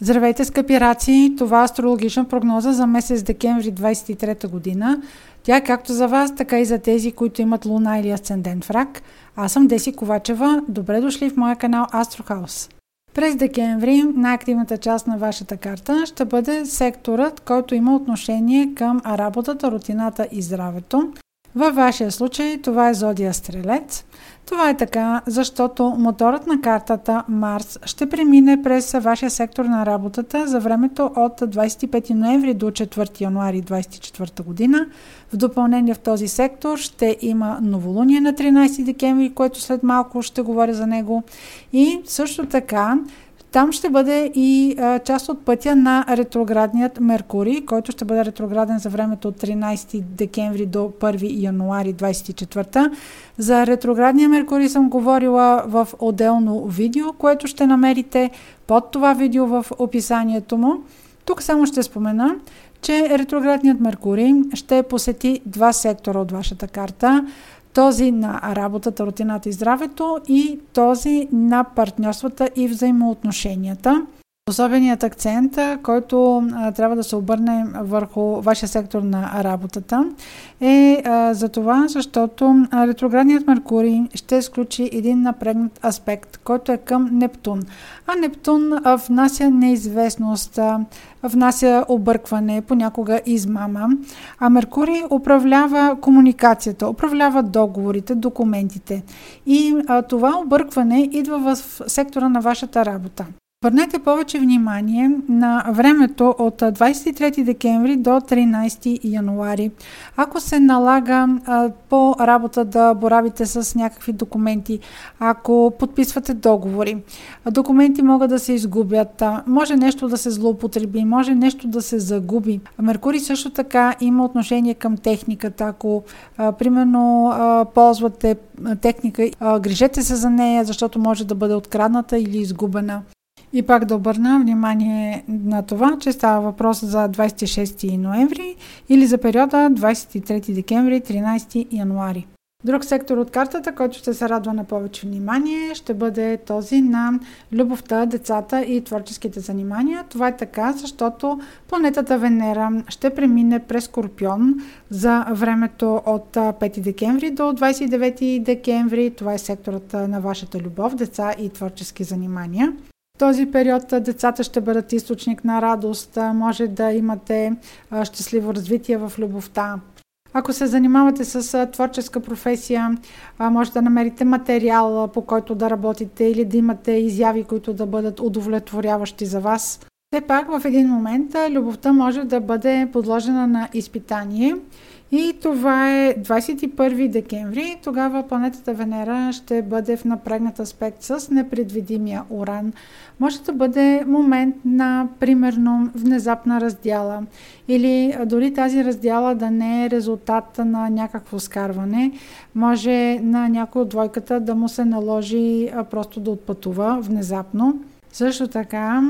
Здравейте, скъпи раци! Това е астрологична прогноза за месец декември 23 година. Тя е както за вас, така и за тези, които имат луна или асцендент в рак. Аз съм Деси Ковачева. Добре дошли в моя канал Астрохаус. През декември най-активната част на вашата карта ще бъде секторът, който има отношение към работата, рутината и здравето. Във вашия случай това е зодия Стрелец. Това е така, защото моторът на картата Марс ще премине през вашия сектор на работата за времето от 25 ноември до 4 януари 2024 година. В допълнение в този сектор ще има новолуние на 13 декември, което след малко ще говоря за него. И също така там ще бъде и а, част от пътя на ретроградният Меркурий, който ще бъде ретрограден за времето от 13 декември до 1 януари 24. За ретроградния Меркурий съм говорила в отделно видео, което ще намерите под това видео в описанието му. Тук само ще спомена, че ретроградният Меркурий ще посети два сектора от вашата карта този на работата, рутината и здравето и този на партньорствата и взаимоотношенията. Особеният акцент, който а, трябва да се обърне върху вашия сектор на работата е а, за това, защото ретроградният Меркурий ще изключи един напрегнат аспект, който е към Нептун. А Нептун а, внася неизвестност, а, внася объркване, понякога измама. А Меркурий управлява комуникацията, управлява договорите, документите. И а, това объркване идва в сектора на вашата работа. Върнете повече внимание на времето от 23 декември до 13 януари. Ако се налага а, по работа да боравите с някакви документи, ако подписвате договори, документи могат да се изгубят, а, може нещо да се злоупотреби, може нещо да се загуби. Меркурий също така има отношение към техниката. Ако а, примерно ползвате техника, грижете се за нея, защото може да бъде открадната или изгубена. И пак да обърна внимание на това, че става въпрос за 26 ноември или за периода 23 декември 13 януари. Друг сектор от картата, който ще се радва на повече внимание, ще бъде този на любовта, децата и творческите занимания. Това е така, защото планетата Венера ще премине през Скорпион за времето от 5 декември до 29 декември. Това е секторът на вашата любов, деца и творчески занимания този период децата ще бъдат източник на радост, може да имате щастливо развитие в любовта. Ако се занимавате с творческа професия, може да намерите материал, по който да работите или да имате изяви, които да бъдат удовлетворяващи за вас. Все пак в един момент любовта може да бъде подложена на изпитание и това е 21 декември. Тогава планетата Венера ще бъде в напрегнат аспект с непредвидимия Уран. Може да бъде момент на, примерно, внезапна раздяла. Или дори тази раздяла да не е резултат на някакво скарване. Може на някой от двойката да му се наложи просто да отпътува внезапно. Също така,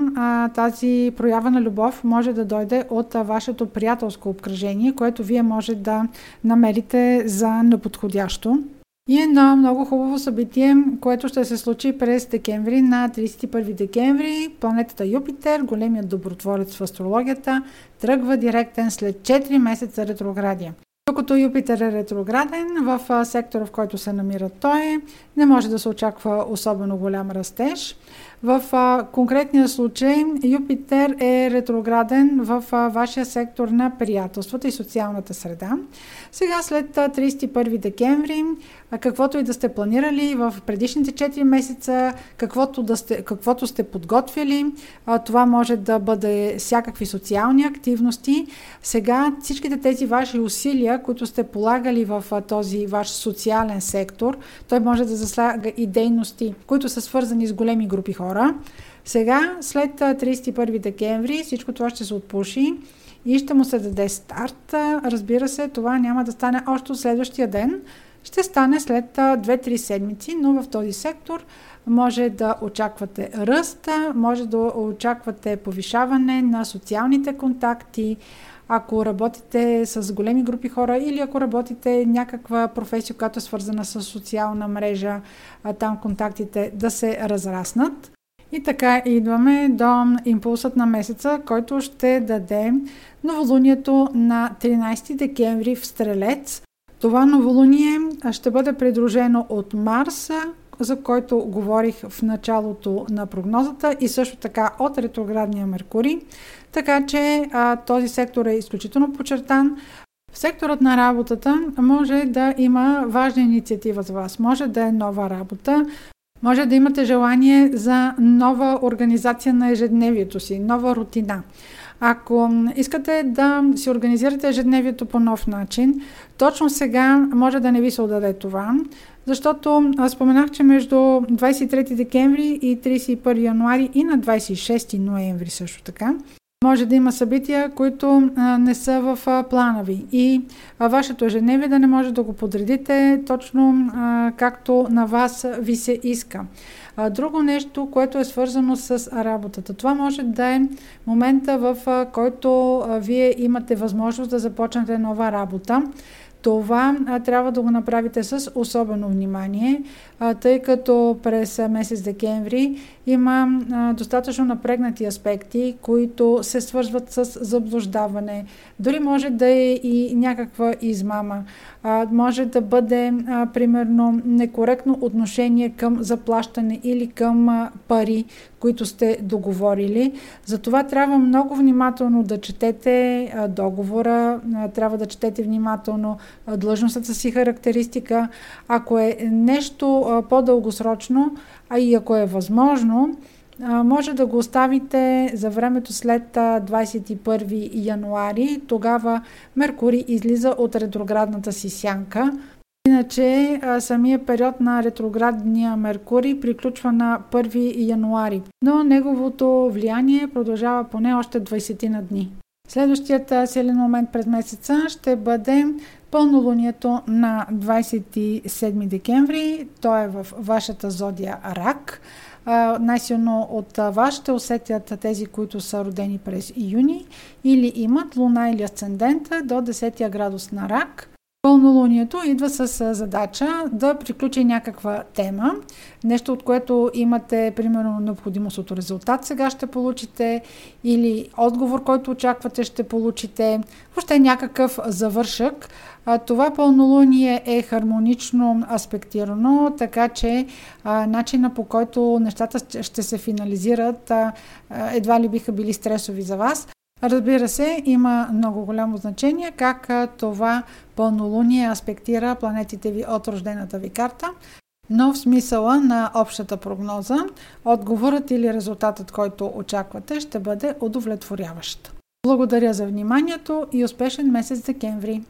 тази проява на любов може да дойде от вашето приятелско обкръжение, което вие може да намерите за неподходящо. И едно много хубаво събитие, което ще се случи през декември на 31 декември. Планетата Юпитер, големият добротворец в астрологията, тръгва директен след 4 месеца ретроградия. Докато Юпитер е ретрограден, в сектора, в който се намира той, не може да се очаква особено голям растеж. В конкретния случай Юпитер е ретрограден в вашия сектор на приятелствата и социалната среда. Сега след а, 31 декември, каквото и да сте планирали в предишните 4 месеца, каквото, да сте, каквото сте подготвили, това може да бъде всякакви социални активности. Сега всичките тези ваши усилия, които сте полагали в този ваш социален сектор, той може да заслага и дейности, които са свързани с големи групи хора. Сега, след 31 декември, всичко това ще се отпуши и ще му се даде старт. Разбира се, това няма да стане още следващия ден. Ще стане след 2-3 седмици, но в този сектор може да очаквате ръст, може да очаквате повишаване на социалните контакти, ако работите с големи групи хора или ако работите някаква професия, която е свързана с социална мрежа, там контактите да се разраснат. И така идваме до импулсът на месеца, който ще даде новолунието на 13 декември в Стрелец. Това новолуние ще бъде придружено от Марс, за който говорих в началото на прогнозата и също така от ретроградния Меркурий. Така че а, този сектор е изключително подчертан. В секторът на работата може да има важна инициатива за вас. Може да е нова работа, може да имате желание за нова организация на ежедневието си, нова рутина. Ако искате да си организирате ежедневието по нов начин, точно сега може да не ви се отдаде това, защото аз споменах, че между 23 декември и 31 януари и на 26 ноември също така може да има събития, които не са в а, плана ви и вашето ежедневие да не може да го подредите точно както на вас ви се иска. А, друго нещо, което е свързано с работата. Това може да е момента, в който вие имате възможност да започнете нова работа. Това трябва да го направите с особено внимание, тъй като през месец декември има достатъчно напрегнати аспекти, които се свързват с заблуждаване. Дори може да е и някаква измама. Може да бъде, примерно, некоректно отношение към заплащане или към пари, които сте договорили. Затова трябва много внимателно да четете договора, трябва да четете внимателно длъжностната си характеристика. Ако е нещо по-дългосрочно, а и ако е възможно, може да го оставите за времето след 21 януари. Тогава Меркурий излиза от ретроградната си сянка. Иначе самия период на ретроградния Меркурий приключва на 1 януари, но неговото влияние продължава поне още 20 на дни. Следващият силен момент през месеца ще бъде пълнолунието на 27 декември. То е в вашата зодия Рак. Най-силно от вас ще усетят тези, които са родени през юни или имат луна или асцендента до 10 градус на Рак. Пълнолунието идва с задача да приключи някаква тема, нещо от което имате примерно необходимост от резултат сега ще получите или отговор, който очаквате ще получите, въобще някакъв завършък. Това пълнолуние е хармонично аспектирано, така че начина по който нещата ще се финализират едва ли биха били стресови за вас. Разбира се, има много голямо значение как това пълнолуние аспектира планетите ви от рождената ви карта. Но в смисъла на общата прогноза, отговорът или резултатът, който очаквате, ще бъде удовлетворяващ. Благодаря за вниманието и успешен месец декември!